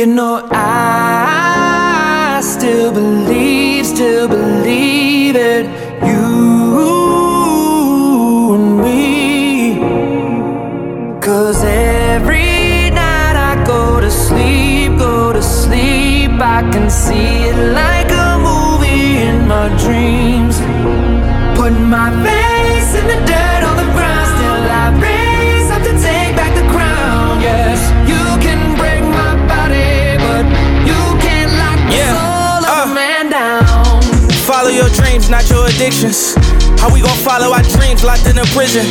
You know, I still believe, still believe it. You and me. Cause every night I go to sleep, go to sleep. I can see it like addictions. How we gon' follow our dreams locked in a prison?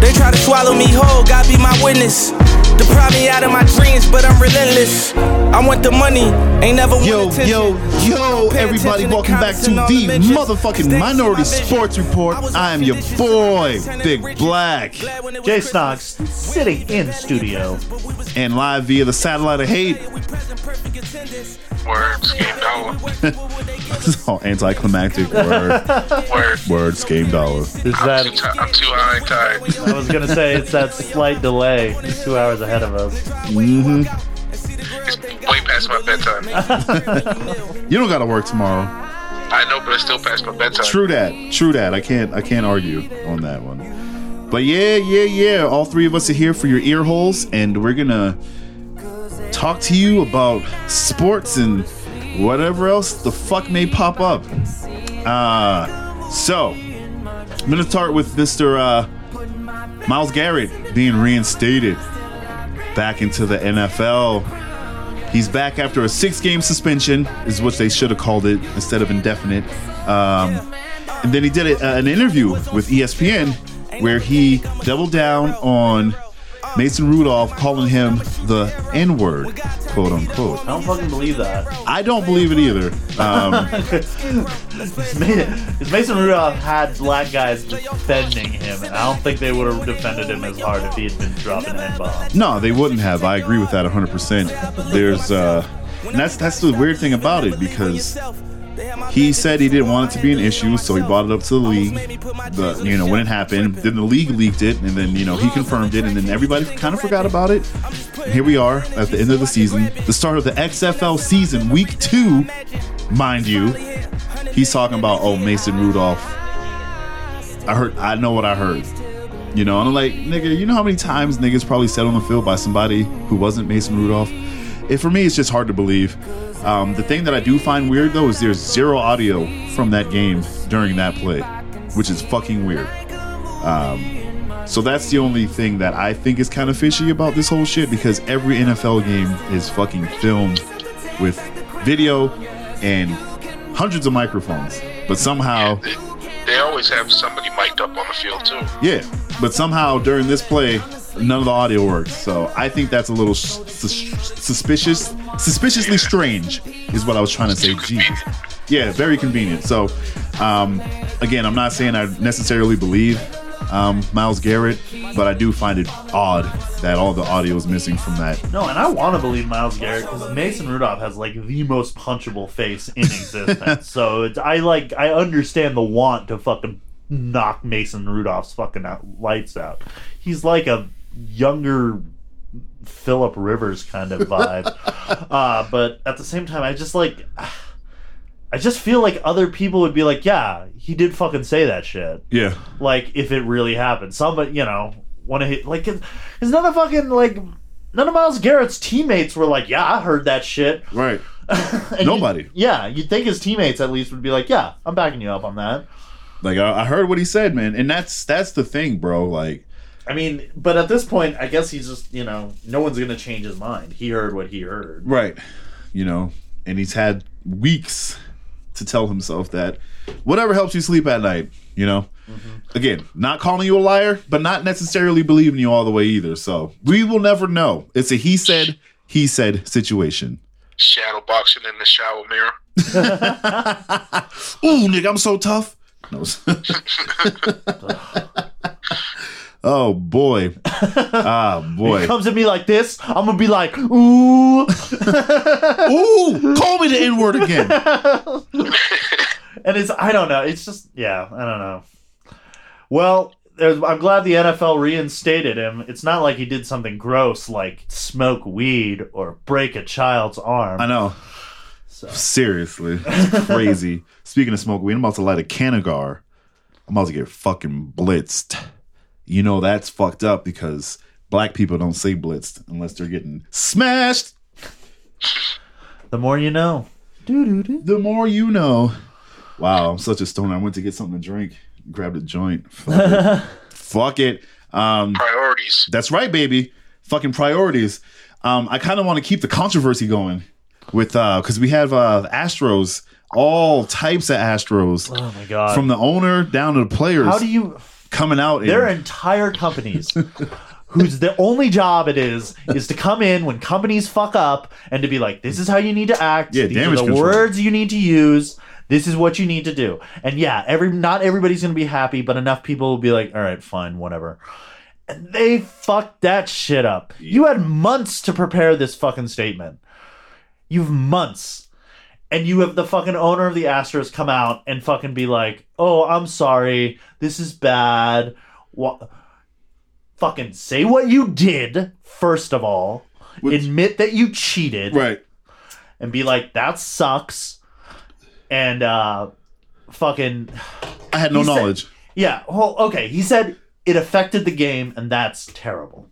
They try to swallow me whole, God be my witness. Deprive me out of my dreams, but I'm relentless. I want the money, ain't never want Yo, attention. yo, yo, everybody, welcome back to all the motherfucking Minority to my vision. Sports Report. I am your boy, Big Black, Jay Stocks sitting in studio. and live via the satellite of hate. Word, Scheme Dollar. all anticlimactic word. Word. word, game dollar. Is I'm too, that? ti- I'm too high and tired. I was gonna say it's that slight delay. He's two hours ahead of us. Mm-hmm. It's way past my bedtime. You don't gotta work tomorrow. I know, but it's still past my bedtime. True that. True that. I can't. I can't argue on that one. But yeah, yeah, yeah. All three of us are here for your ear holes, and we're gonna talk to you about sports and whatever else the fuck may pop up. Uh, so I'm gonna start with Mr. Uh, Myles Garrett being reinstated back into the NFL. He's back after a six-game suspension, is what they should have called it instead of indefinite. Um, and then he did a, an interview with ESPN where he doubled down on Mason Rudolph calling him the N word, quote unquote. I don't fucking believe that. I don't believe it either. Um, Because Mason Rudolph had black guys defending him, and I don't think they would have defended him as hard if he had been dropping n bombs. no, they wouldn't have. I agree with that 100%. There's, uh, and that's that's the weird thing about it because he said he didn't want it to be an issue, so he brought it up to the league. The you know when it happened, then the league leaked it, and then you know he confirmed it, and then everybody kind of forgot about it. And here we are at the end of the season, the start of the XFL season, week two, mind you. He's talking about oh Mason Rudolph. I heard, I know what I heard. You know, and I'm like, nigga, you know how many times niggas probably said on the field by somebody who wasn't Mason Rudolph? It, for me, it's just hard to believe. Um, the thing that I do find weird though is there's zero audio from that game during that play, which is fucking weird. Um, so that's the only thing that I think is kind of fishy about this whole shit because every NFL game is fucking filmed with video and hundreds of microphones, but somehow. They, they always have somebody mic'd up on the field, too. Yeah, but somehow during this play, none of the audio works. So I think that's a little sus- sus- suspicious, suspiciously strange, is what I was trying to say. Too yeah, very convenient. So, um, again, I'm not saying I necessarily believe um, Myles Garrett, but I do find it odd that all the audio is missing from that. No, and I want to believe Myles Garrett because Mason Rudolph has like the most punchable face in existence. so it's, I like I understand the want to fucking knock Mason Rudolph's fucking out, lights out. He's like a younger Philip Rivers kind of vibe. uh, but at the same time, I just like. I just feel like other people would be like, "Yeah, he did fucking say that shit." Yeah, like if it really happened. Somebody, you know, want to hit like, because none of fucking like none of Myles Garrett's teammates were like, yeah, I heard that shit. right. Nobody. you- yeah, you'd think his teammates at least would be like, yeah, I'm backing you up on that. Like I, I heard what he said, man, and that's that's the thing, bro. Like, I mean, but at this point, I guess he's just, you know, no one's gonna change his mind. He heard what he heard. Right. You know, and he's had weeks to tell himself that whatever helps you sleep at night, you know. Mm-hmm. Again, not calling you a liar, but not necessarily believing you all the way either. So we will never know. It's a he said, he said situation. Shadow boxing in the shower mirror. Ooh, nigga, I'm so tough. No. oh boy. Ah boy. It comes at me like this, I'm gonna be like, ooh, Ooh, call me the N word again. and it's I don't know. It's just yeah, I don't know. Well, I'm glad the NFL reinstated him. It's not like he did something gross like smoke weed or break a child's arm. I know. Seriously, it's crazy. Speaking of smoke weed, I'm about to light a Cannagar. I'm about to get fucking blitzed. You know that's fucked up because black people don't say blitzed unless they're getting smashed. The more you know. The more you know. Wow, I'm such a stoner. I went to get something to drink, grabbed a joint. Fuck it. Fuck it. Um, Priorities. That's right, baby. Fucking priorities. Um, I kind of want to keep the controversy going with uh because we have uh Astros, all types of Astros, Oh my god. from the owner down to the players How do you coming out. There are entire companies whose the only job it is is to come in when companies fuck up and to be like, this is how you need to act. Yeah, These are the control. words you need to use. This is what you need to do. And yeah, every not everybody's gonna be happy, but enough people will be like, all right, fine, whatever. And they fucked that shit up. You had months to prepare this fucking statement. You've months. And you have the fucking owner of the Astros come out and fucking be like, "Oh, I'm sorry. This is bad." What? Fucking say what you did first of all. Which- Admit that you cheated right. and be like, "That sucks." And uh, fucking I had no He said- knowledge. yeah. Well, okay. He said it affected the game, and that's terrible.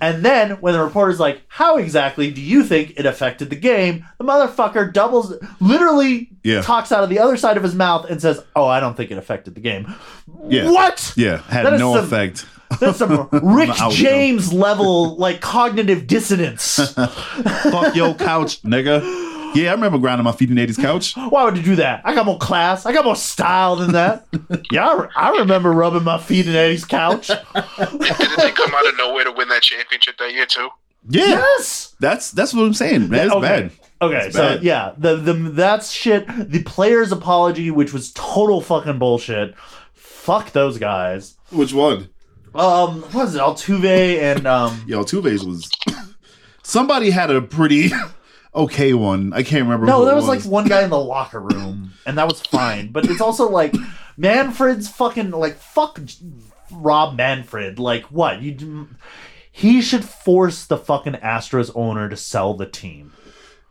And then when the reporter's like, "How exactly do you think it affected the game?" The motherfucker doubles, literally Yeah. talks out of the other side of his mouth and says, "Oh, I don't think it affected the game." Yeah. What? Yeah, had That no some- effect. That's some Rick. James level like cognitive dissonance. Fuck your couch, nigga. Yeah, I remember grinding my feet in Eddie's couch. Why would you do that? I got more class. I got more style than that. yeah, I, re- I remember rubbing my feet in Eddie's couch. Didn't they come out of nowhere to win that championship that year too? Yeah, Yes. that's that's what I'm saying. Man, it's okay. bad. Okay, It's so bad. yeah, the the that's shit. The player's apology, which was total fucking bullshit. Fuck those guys. Which one? Um, what was it? Altuve and um. Yo, Tuve's was. Somebody had a pretty okay one. I can't remember. No, there it was like one guy in the locker room, and that was fine. But it's also like Manfred's fucking like fuck Rob Manfred. Like what you? He should force the fucking Astros owner to sell the team.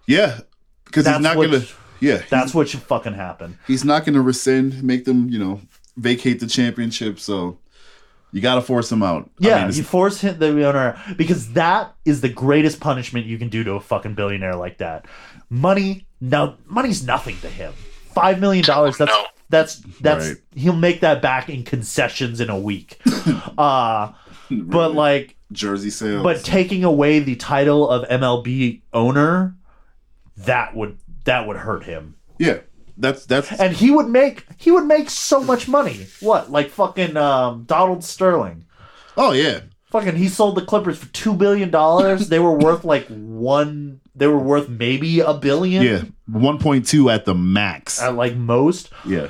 Yeah, because he's not what- gonna. Yeah, That's what should fucking happen. he's not gonna rescind, make them, you know, vacate the championship. So you got to force him out. I Yeah, mean, you force him the owner because that is the greatest punishment you can do to a fucking billionaire like that. Money, no, money's nothing to him. Five million dollars. That's No. that's that's Right. he'll make that back in concessions in a week. uh but like, jersey sales. but taking away the title of MLB owner, that would that would hurt him. yeah, that's that's And he would make he would make so much money. What like fucking um, Donald Sterling. oh yeah, Fucking, he sold the Clippers for two billion dollars. they were worth like one. They were worth maybe a billion. yeah, one point two at the max. At like most. yeah,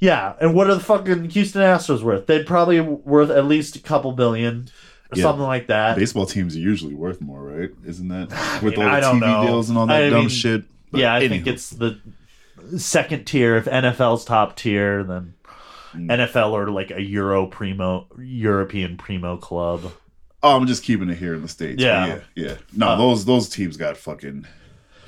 Yeah. And what are the fucking Houston Astros worth? They'd probably worth at least a couple billion or Yeah. something like that. baseball teams are usually worth more, right? Isn't that with mean, all I the TV know. deals and all that I dumb mean, shit? But yeah, I think it's the second tier. If NFL's top tier, then Mm. NFL or like a Euro primo European primo club. Oh, I'm just keeping it here in the states. Yeah. yeah, yeah. No, Uh, those those teams got fucking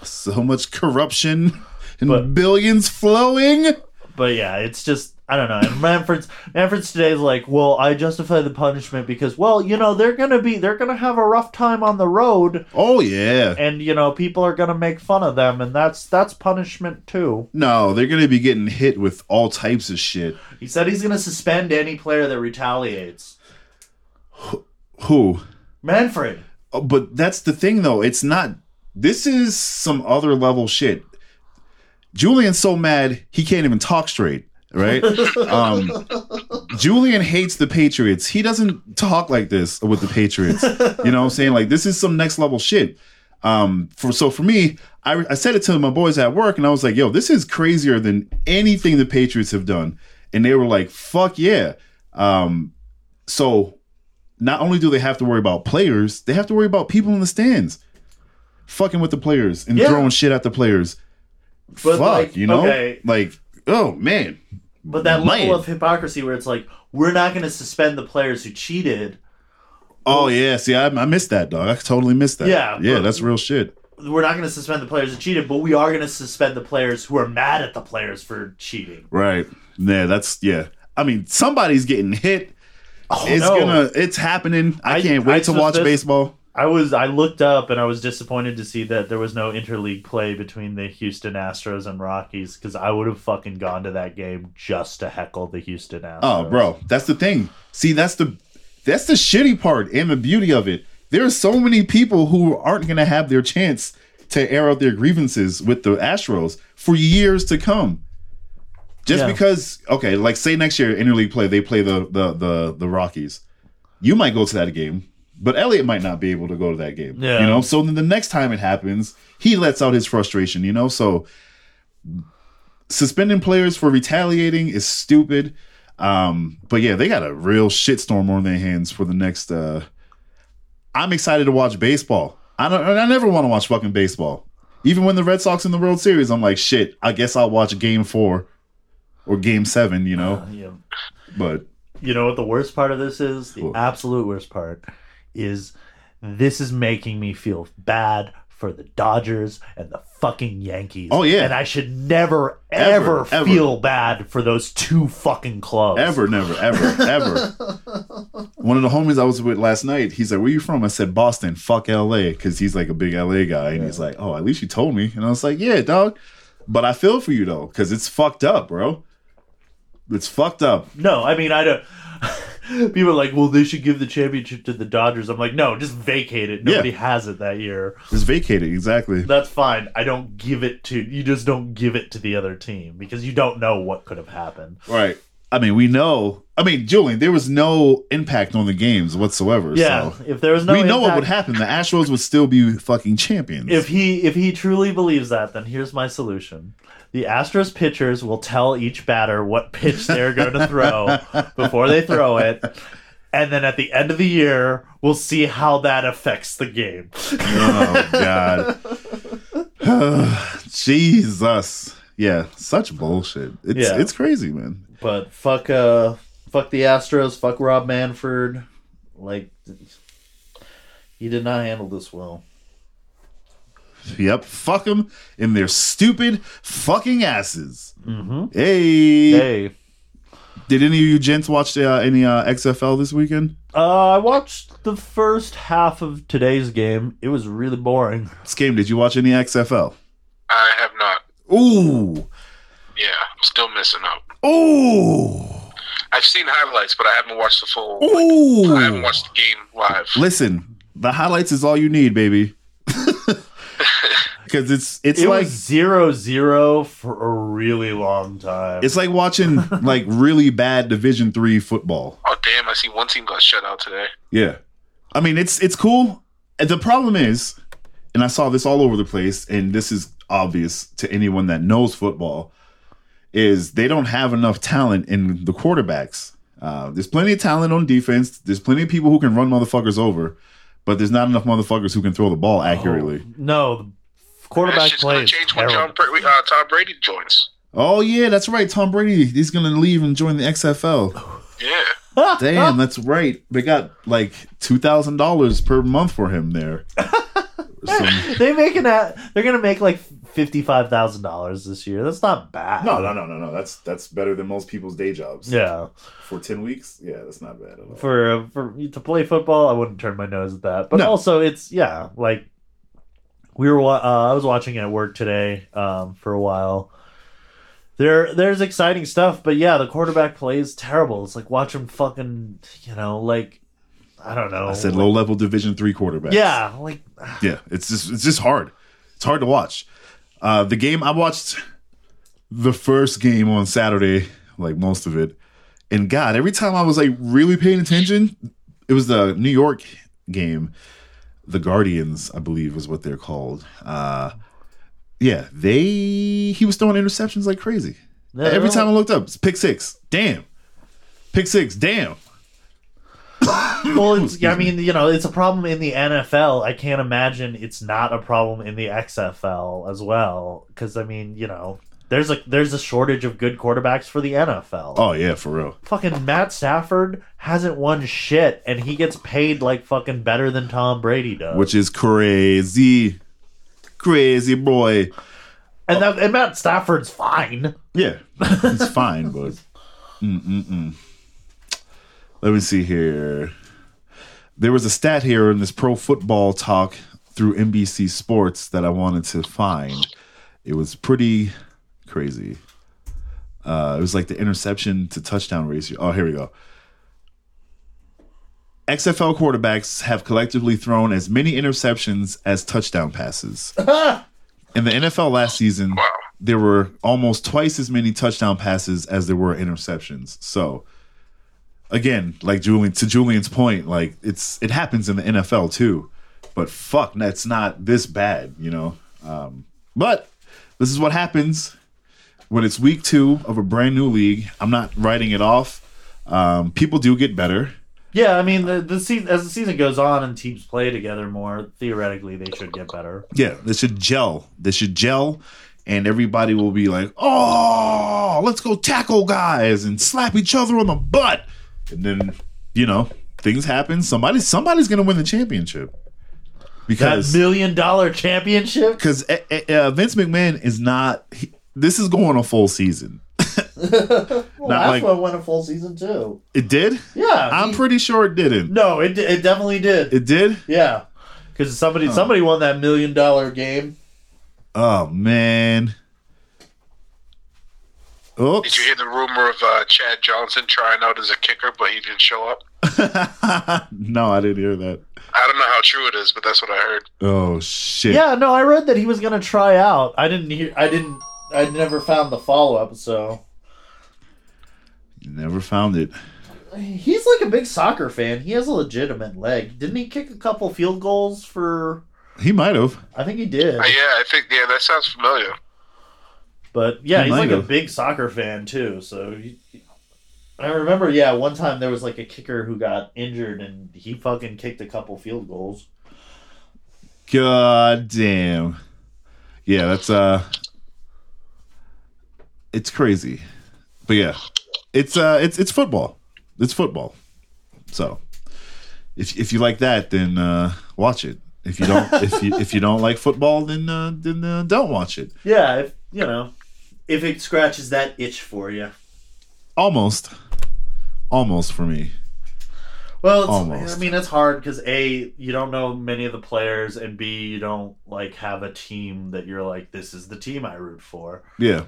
so much corruption and But- billions flowing. But yeah, it's just I don't know. And Manfred's Manfred's today is like, well, I justify the punishment because, well, you know, they're gonna be they're gonna have a rough time on the road, Oh yeah. and you know, people are gonna make fun of them, and that's that's punishment too. No, they're gonna be getting hit with all types of shit. He said he's gonna suspend any player that retaliates. Who? Manfred. Oh, but that's the thing though. It's not this is some other level shit. Julian's so mad he can't even talk straight, right? um Julian hates the Patriots. He doesn't talk like this with the Patriots. You know what I'm saying? Like this is some next level shit. Um for so for me, I, I said it to my boys at work and I was like, yo, this is crazier than anything the Patriots have done. And they were like, fuck yeah. Um so not only do they have to worry about players, they have to worry about people in the stands. Fucking with the players and Yeah. throwing shit at the players. But Fuck, like, you know? okay. Like, oh man. But that Man. level of hypocrisy where it's like, we're not going to suspend the players who cheated. Oh yeah, see, I, I missed that, dog. I totally missed that. Yeah, yeah, that's real shit. We're not going to suspend the players who cheated, but we are going to suspend the players who are mad at the players for cheating. Right. Yeah, that's yeah. I mean, somebody's getting hit. Oh, it's Oh, no. gonna. It's happening. I, I- can't wait I to watch suspect- baseball. I was I looked up and I was disappointed to see that there was no interleague play between the Houston Astros and Rockies because I would have fucking gone to that game just to heckle the Houston Astros. Oh, bro, that's the thing. See, that's the that's the shitty part and the beauty of it. There are so many people who aren't gonna have their chance to air out their grievances with the Astros for years to come. Just Yeah. because, okay, like say next year interleague play, they play the the the the Rockies. You might go to that game, but Elliot might not be able to go to that game. Yeah. You know, so then the next time it happens, he lets out his frustration. You know, so suspending players for retaliating is stupid. Um, but yeah, they got a real shitstorm on their hands for the next. uh I'm excited to watch baseball. I don't. I never want to watch fucking baseball. Even when the Red Sox in the World Series, I'm like, shit. I guess I'll watch Game Four or Game Seven. You know, Yeah. but You know what the worst part of this is? The What? absolute worst part is this is making me feel bad for the Dodgers and the fucking Yankees. Oh, yeah. And I should never, Ever, ever, ever. feel bad for those two fucking clubs. ever, never, ever, ever. One of the homies I was with last night, he's like, "Where you from?" I said, "Boston." Fuck L.A. because he's like a big L.A. guy, and he's like, "Oh, at least you told me." And I was like, "Yeah, dog." But I feel for you though, because it's fucked up, bro. It's fucked up. No, I mean I don't. People are like, well, they should give the championship to the Dodgers. I'm like, no, just vacate it. Nobody Yeah. has it that year. Just vacate it, exactly. That's fine. I don't give it to you. Just don't give it to the other team because you don't know what could have happened. Right. I mean, we know. I mean, Julian, there was no impact on the games whatsoever. Yeah, So. if there was no, we know what would happen. The Astros would still be fucking champions. If he if he truly believes that, then here's my solution. The Astros pitchers will tell each batter what pitch they're going to throw before they throw it. And then at the end of the year, we'll see how that affects the game. oh God. Jesus. Yeah, such bullshit. It's Yeah. it's crazy, man. But fuck uh fuck the Astros, fuck Rob Manfred. Like he did not handle this well. Yep, fuck them in their stupid fucking asses. Mm-hmm. Hey. Hey. did any of you gents watch uh, any uh, XFL this weekend? Uh, I watched the first half of today's game. It was really boring. This game, did you watch any XFL? I have not. Ooh, Yeah, I'm still missing out. ooh, I've seen highlights, but I haven't watched the full. ooh. I haven't watched the game live. Listen, the highlights is all you need, baby. Because it's it's It like was zero zero for a really long time. it's like watching like really bad Division three football. Oh damn! I see one team got shut out today. Yeah. I mean, it's it's cool. And The problem is, and I saw this all over the place, and this is obvious to anyone that knows football, is they don't have enough talent in the quarterbacks. Uh, there's plenty of talent on defense. There's plenty of people who can run motherfuckers over, but there's not enough motherfuckers who can throw the ball accurately. no, the That quarterback shit's play gonna is change when. John uh, Tom Brady joins. Oh yeah, that's right. Tom Brady, he's gonna leave and join the XFL. Yeah. Damn, that's right. They got like two thousand dollars per month for him there. Some- They making that they're gonna make like fifty five thousand dollars this year. That's not bad. No, no, no, no, no. That's that's better than most people's day jobs. Yeah, For ten weeks, yeah, that's not bad at all. for for to play football, I wouldn't turn my nose at that. But No. also, it's yeah, like we were. Uh, I was watching it at work today um, for a while. There, there's exciting stuff, but yeah, the quarterback play is terrible. It's like watch him fucking, you know, like I don't know. I said like- low level Division three quarterbacks. Yeah, like yeah. It's just it's just hard. It's hard to watch. Uh, the game I watched the first game on Saturday, like most of it, and God, every time I was like really paying attention, it was the New York game. The Guardians, I believe, was what they're called. Uh, yeah, they he was throwing interceptions like crazy. Every time I looked up, it's pick six. Damn. Pick six. Damn. well, it's, I mean, you know, it's a problem in the NFL. I can't imagine it's not a problem in the XFL as well. Because I mean, you know, There's a there's a shortage of good quarterbacks for the NFL. Oh yeah, for real. Fucking Matt Stafford hasn't won shit, and he gets paid like fucking better than Tom Brady does. Which is crazy, crazy boy. and that, and Matt Stafford's fine. Yeah, it's fine, but Mm-mm-mm. let me see here. There was a stat here in this pro football talk through NBC Sports that I wanted to find. It was pretty crazy. Uh, it was like the interception to touchdown ratio. Oh, here we go. XFL quarterbacks have collectively thrown as many interceptions as touchdown passes. In the NFL last season, Wow. there were almost twice as many touchdown passes as there were interceptions. So, again, like Julian to Julian's point, like it's it happens in the NFL too, but fuck, that's not this bad, you know. Um, but this is what happens when it's week two of a brand new league. I'm not writing it off. Um, people do get better. Yeah, I mean the the season as the season goes on and teams play together more, theoretically they should get better. Yeah, they should gel. They should gel, and everybody will be like, "Oh, let's go tackle guys and slap each other on the butt." And then, you know, things happen. Somebody, somebody's gonna win the championship That because million dollar championship. because uh, Vince McMahon is not. He, this is going a full season. Well, Not like- Astro won a full season too. It did. Yeah, I'm he- pretty sure it didn't. No, it it definitely did. It did. yeah, because somebody somebody won that million dollar game. Oh man. Oops. Did you hear the rumor of uh, Chad Johnson trying out as a kicker, but he didn't show up? no, I didn't hear that. I don't know how true it is, but that's what I heard. Oh shit. Yeah, no, I read that he was gonna try out. I didn't hear. I didn't. I never found the follow up. So Never found it. he's like a big soccer fan. He has a legitimate leg. Didn't he kick a couple field goals for? He might have. I think he did. Uh, yeah, I think yeah, that sounds familiar. But yeah, He he's might like a big soccer fan too. So he, I remember, yeah, one time there was like a kicker who got injured and he fucking kicked a couple field goals. God damn. Yeah, that's uh it's crazy. But yeah. It's uh it's it's football. It's football. So if if you like that then uh watch it. If you don't if you if you don't like football then uh then uh, don't watch it. Yeah, if you know, if it scratches that itch for you. Almost. Almost for me. Well, it's, Almost. I mean, it's hard because a you don't know many of the players, and b you don't like have a team that you're like, this is the team I root for. Yeah.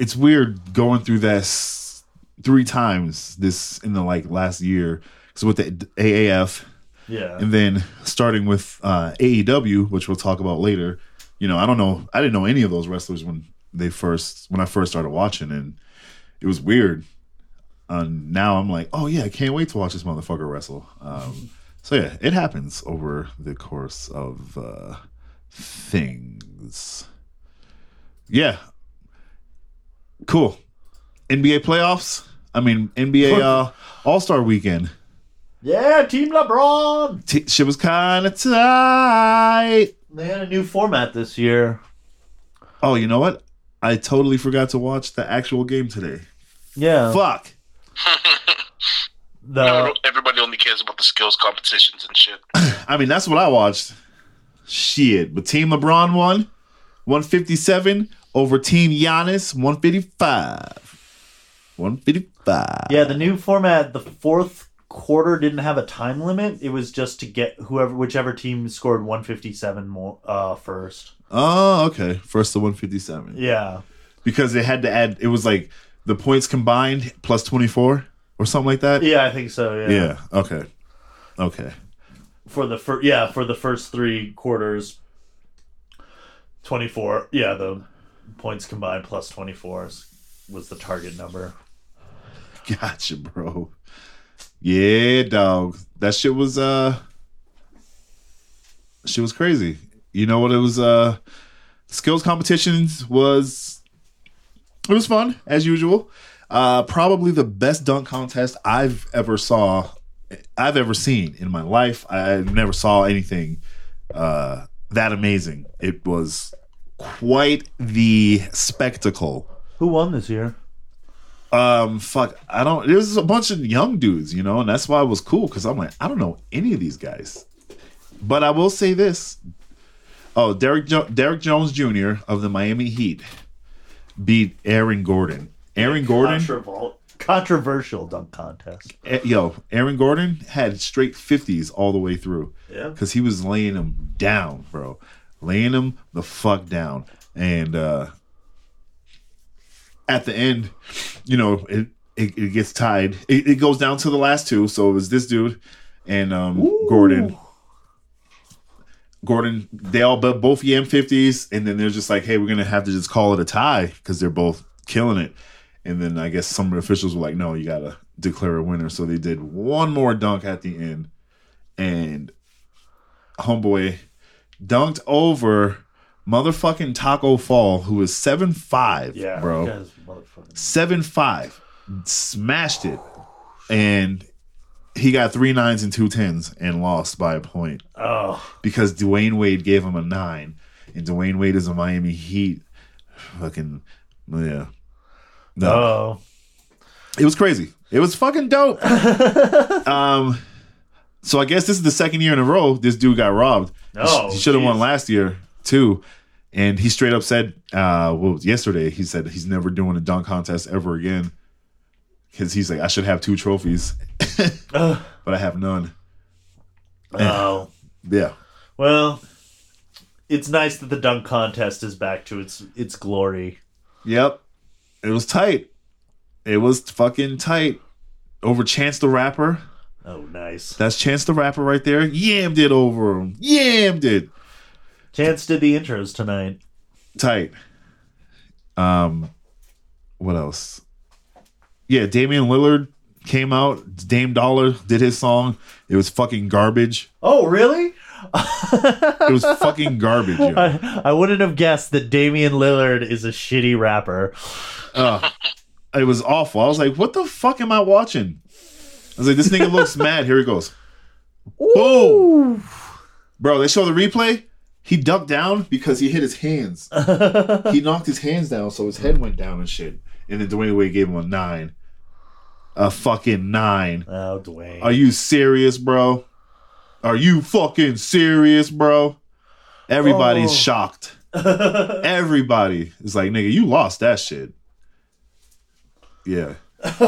It's weird going through this three times this in the like last year. So with the AAF Yeah, and then starting with uh, AEW, which we'll talk about later. You know, I don't know. I didn't know any of those wrestlers when they first when I first started watching, and it was weird. And now I'm like, oh yeah, I can't wait to watch this motherfucker wrestle. Um, so yeah, it happens over the course of uh, things. Yeah, cool. NBA playoffs. I mean, NBA uh, All Star Weekend. yeah, Team LeBron. T- shit was kind of tight. They had a new format this year. Oh, you know what? I totally forgot to watch the actual game today. Yeah, Fuck. the No, everybody only cares about the skills competitions and shit. I mean, that's what I watched. Shit. But Team LeBron won 157 over Team Giannis 155. 155. yeah the new format. The fourth quarter didn't have a time limit. It was just to get whoever, whichever team scored 157 more uh, first. Oh, okay. First to 157. Yeah, Because they had to add, it was like the points combined plus 24 or something like that. yeah, I think so. Yeah, Yeah. Okay. Okay. for the first yeah for the first three quarters 24 yeah the points combined plus 24 is- was the target number Gotcha, bro. Yeah, dog. That shit was uh shit was crazy. You know what it was uh skills competitions was it was fun as usual. Uh probably the best dunk contest I've ever saw I've ever seen in my life. I never saw anything uh that amazing. It was quite the spectacle. Who won this year? Um, fuck, I don't. There's a bunch of young dudes, you know, and that's why it was cool because I'm like, I don't know any of these guys, but I will say this. Oh, Derrick jo- Derrick Jones Jr. of the Miami Heat beat Aaron Gordon. Aaron Gordon, Controvol- controversial dunk contest. eh, yo, Aaron Gordon had straight fifties all the way through. Yeah. because he was laying them down, bro, laying him the fuck down, and uh at the end, you know, it it, it gets tied. It, it goes down to the last two. So it was this dude and um Gordon. Gordon, they all bo- both yam fifties, and then they're just like, "Hey, we're gonna have to just call it a tie because they're both killing it." And then I guess some officials were like, "No, you gotta declare a winner." So they did one more dunk at the end, and homeboy dunked over motherfucking Tacko Fall, who is seven five, Yeah, bro, you guys motherfucking- seven five, smashed it, and he got three nines and two tens and lost by a point. Oh, because Dwyane Wade gave him a nine, and Dwyane Wade is a Miami Heat. Fucking yeah, no, oh, it was crazy. It was fucking dope. um, so I guess this is the second year in a row this dude got robbed. Oh, he should have won last year too. And he straight up said, uh, well, yesterday he said he's never doing a dunk contest ever again because he's like, I should have two trophies, but I have none. oh. Yeah, Well, it's nice that the dunk contest is back to its its glory. Yep. It was tight. It was fucking tight. Over Chance the Rapper. Oh, nice. That's Chance the Rapper right there. Yammed it over him. Yammed it. Chance did the intros tonight. Tight. Um what else? Yeah, Damian Lillard came out. Dame Dollar did his song. It was fucking garbage. Oh, really? It was fucking garbage. yo. I, I wouldn't have guessed that Damian Lillard is a shitty rapper. Ugh. it was awful. I was like, what the fuck am I watching? I was like, this nigga looks mad. Here he goes. Boom. Bro, they show the replay. He ducked down because he hit his hands. he knocked his hands down, so his head went down and shit. And then Dwyane Wade gave him a nine. A fucking nine. Oh, Dwyane. Are you serious, bro? Are you fucking serious, bro? Everybody's Oh. shocked. Everybody is like, nigga, you lost that shit. Yeah.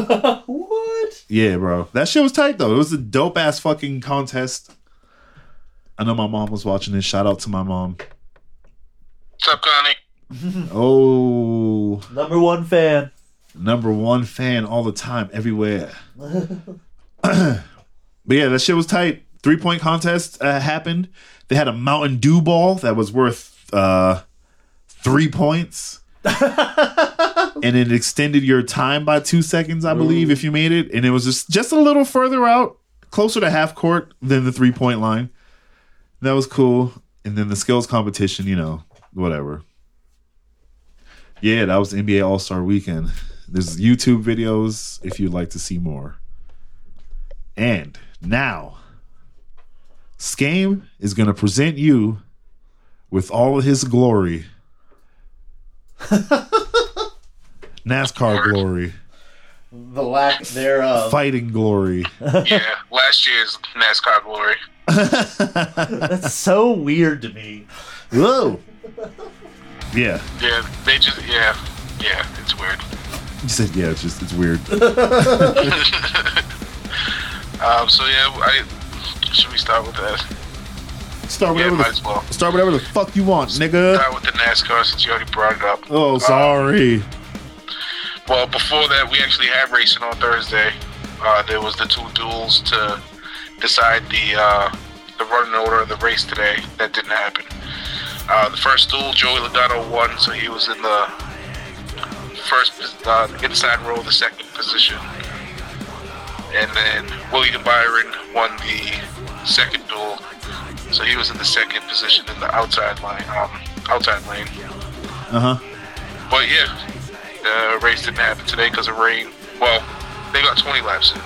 what? Yeah, bro. That shit was tight though. It was a dope ass fucking contest. I know my mom was watching this. Shout out to my mom. What's up, Connie? Oh, Number one fan. number one fan all the time, everywhere. but yeah, that shit was tight. Three point contest uh, happened. They had a Mountain Dew ball that was worth uh, three points. and it extended your time by two seconds, I believe, if you made it. And it was just just a little further out, closer to half court than the three point line. That was cool. And then the skills competition, you know, whatever. Yeah, that was NBA All Star Weekend. There's YouTube videos if you'd like to see more. And now, Skame is going to present you with all of his glory. NASCAR glory, The lack thereof. fighting glory. yeah, last year's NASCAR glory. That's so weird to me. Whoa. Yeah. Yeah, they just yeah, yeah, it's weird. You said, yeah, it's just, it's weird. Um, so yeah, I should we start with that? Start Yeah, whatever, might the, as well. start whatever the fuck you want, nigga. Start with the NASCAR since you already brought it up. Oh, sorry. Well, before that, we actually had racing on Thursday. Uh, there was the two duels to decide the uh, the running order of the race today. That didn't happen. Uh, the first duel, Joey Logano won, so he was in the first uh, inside row, the second position. And then William Byron won the second duel, so he was in the second position in the outside line, um, outside lane. Uh huh. But yeah, the race didn't happen today because of rain. Well, they got 20 laps in.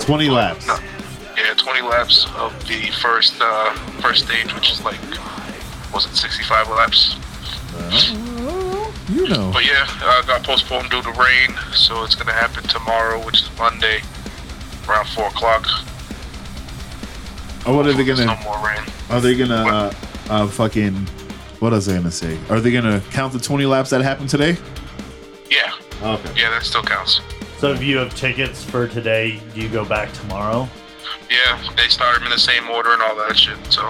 20 laps. No, yeah, 20 laps of the first uh, first stage, which is like was it 65 laps? You know. But yeah, uh, got postponed due to rain, so it's gonna happen tomorrow, which is Monday, around four o'clock. Oh, what are they gonna? no more rain. Are they gonna uh, uh, fucking? What was I gonna say? Are they gonna count the 20 laps that happened today? Yeah, Okay. yeah, that still counts. So if you have tickets for today, do you go back tomorrow? Yeah, they start them in the same order and all that shit. So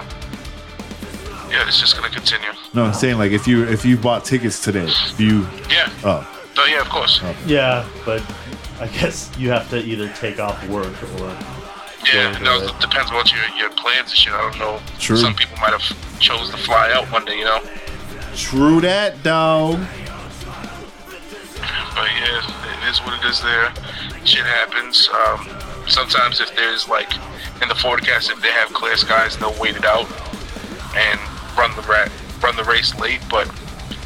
yeah, it's just gonna continue. No, I'm saying like if you if you bought tickets today, do you? Yeah, Oh, oh yeah, of course. Yeah, but I guess you have to either take off work or Yeah, no, it depends on what your your plans and shit. I don't know. True. Some people might have chose to fly out one day, you know. true that, dog. But yeah, it is what it is. There, shit happens. Um, sometimes if there's like in the forecast, if they have clear skies, they'll wait it out and run the rat run the race late. But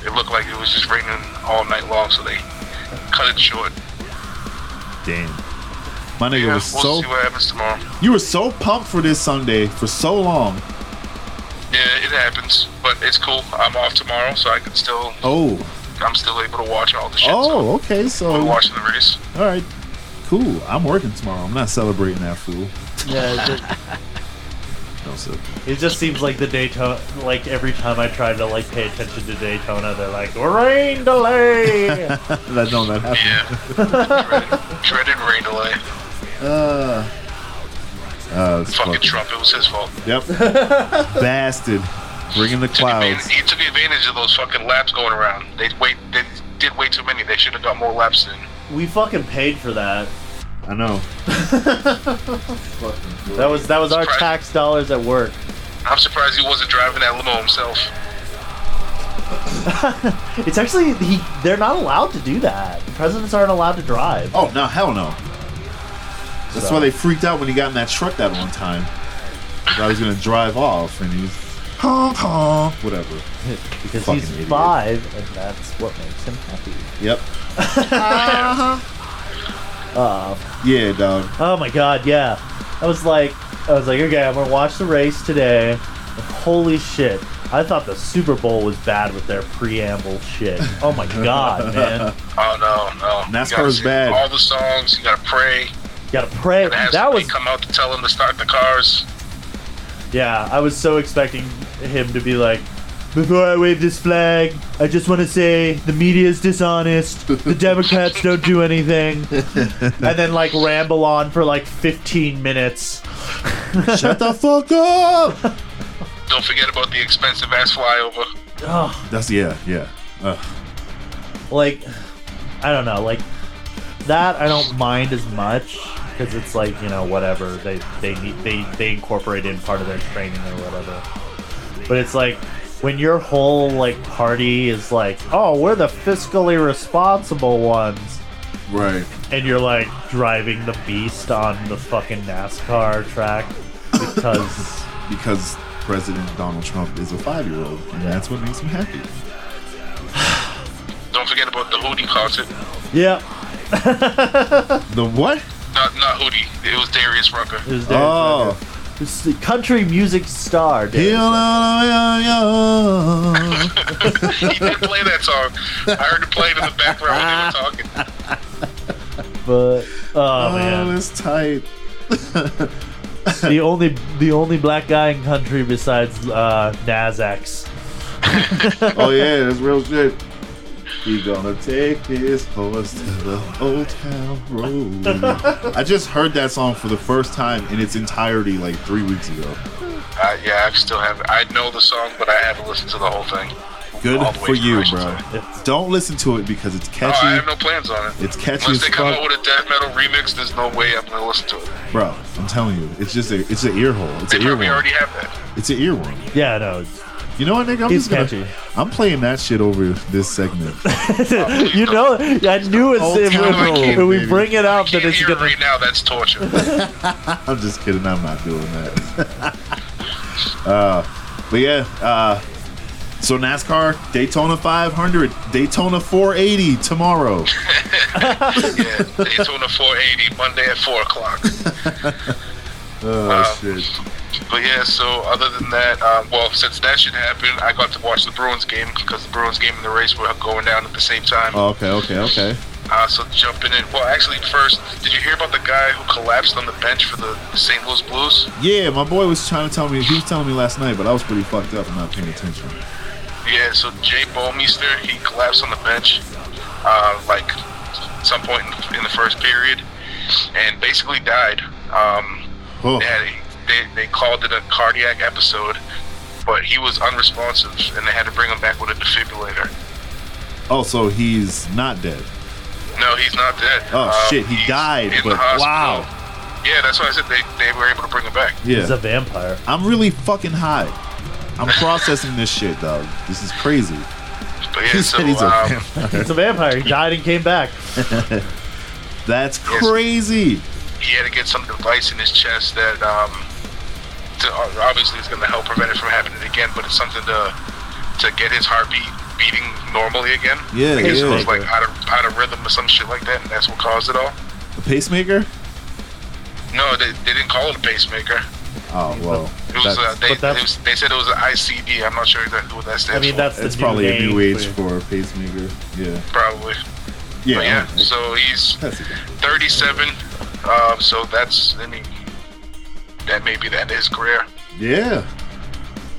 it looked like it was just raining all night long, so they cut it short. Damn. My nigga Yeah, we'll was so see what happens tomorrow. you were so pumped for this Sunday for so long. Yeah, it happens, but it's cool. I'm off tomorrow, so I can still Oh, I'm still able to watch all the shit. oh, okay. so So we're watching the race. All right, cool. I'm working tomorrow. I'm not celebrating that fool. yeah. It, No, sir. it just seems like the Daytona. Like every time I try to like pay attention to Daytona, they're like rain delay. That no, that happened. Yeah, dreaded, dreaded rain delay. Uh, uh, it's Fucking fucking- Trump, it was his fault. Yep. Bastard. Bringing the clouds. he took advantage of those fucking laps going around. They wait. They did way too many. They should have got more laps in. we fucking paid for that. I know. That was that was our tax dollars at work. I'm surprised he wasn't driving that limo himself. It's actually he. They're not allowed to do that. Presidents aren't allowed to drive. Oh no, hell no. That's So- why they freaked out when he got in that truck that one time. I was gonna drive off, and he's honk honk, whatever. because fucking he's idiot. five, and that's what makes him happy. Yep. Uh huh. Yeah, dog. oh my god, yeah. I was like, I was like, okay, I'm gonna watch the race today. And holy shit! I thought the Super Bowl was bad with their preamble shit. Oh my god, man! Oh no, no. You NASCAR is bad. All the songs. You gotta pray. Gotta pray. Gotta That was come out to tell him to start the cars. Yeah, I was so expecting him to be like, before I wave this flag, I just want to say the media is dishonest. The Democrats don't do anything. and then like ramble on for like 15 minutes. Shut the fuck up. Don't forget about the expensive ass flyover. Ugh, That's yeah, yeah. Ugh. like, I don't know, like that I don't mind as much because it's like you know whatever they they need they they incorporate in part of their training or whatever. But it's like when your whole like party is like, oh, we're the fiscally responsible ones. Right. and you're like driving the beast on the fucking NASCAR track because Because President Donald Trump is a five-year-old, and that's what makes him happy. Don't forget about the Hootie concert. yeah, The what? Not not Hootie. It was Darius Rucker. it was Darius Oh. Rucker. It's the country music star. Darius he did play that song. I heard it playing in the background when they were talking. But oh, Oh, man, it's tight. the only the only black guy in country besides uh, Nas oh yeah, that's real shit. He gonna take his horse to the old town road. I just heard that song for the first time in its entirety like three weeks ago. Uh, yeah, I still have. I know the song, but I haven't listened to the whole thing. Good All the way for you, bro. Don't listen to it because it's Oh, catchy, I have no plans on it. It's catchy Unless as they come fuck. out with a death metal remix, there's no way I'm gonna listen to it. bro. I'm telling you, it's just a it's an ear hole. It's They an ear probably already have that. It's an ear one. yeah, no, it's- You know what, nigga? I'm He's just gonna. catchy. I'm playing that shit over this segment. you know, I knew it's Old if, Town if- Road, if we baby. bring it I up that can't it's hear it gonna. right now. That's torture. I'm just kidding. I'm not doing that. uh, but yeah. Uh, so NASCAR Daytona 500, Daytona 480 tomorrow. yeah, Daytona 480 Monday at four o'clock. Oh Um, shit. But yeah, so other than that, um, well, since that shit happened, I got to watch the Bruins game because the Bruins game and the race were going down at the same time. Oh, okay, okay, okay. Uh, so jumping in, well, actually, first, did you hear about the guy who collapsed on the bench for the St. Louis Blues? Yeah, my boy was trying to tell me. He was telling me last night, but I was pretty fucked up and not paying attention. Yeah, so Jay Bouwmeester, he collapsed on the bench, uh, like some point in, in the first period, and basically died. Um, Oh, they, had they, they called it a cardiac episode, but he was unresponsive, and they had to bring him back with a defibrillator. oh, so he's not dead. No, he's not dead. Oh Um, shit, he died. But wow, Yeah, that's why I said they, they were able to bring him back. Yeah. He's a vampire. I'm really fucking high. I'm processing this shit, dog. This is crazy. But yeah, He so said he's a um, vampire. He's a vampire. He died and came back. That's crazy. He had to get some device in his chest that um, to, obviously is going to help prevent it from happening again. But it's something to to get his heartbeat beating normally again. Yeah, I guess it yeah. was like out of out of rhythm or some shit like that, and that's what caused it all. A pacemaker? No, they, they didn't call it a pacemaker. Oh well, It was, that's, uh, they, it was, they said it was an ICD. I'm not sure exactly what that stands I mean, for. that's that's the probably a name new age for- for a pacemaker. Yeah, probably. yeah. But yeah, so he's 37. Um, so that's I mean that may be the end of his career. Yeah,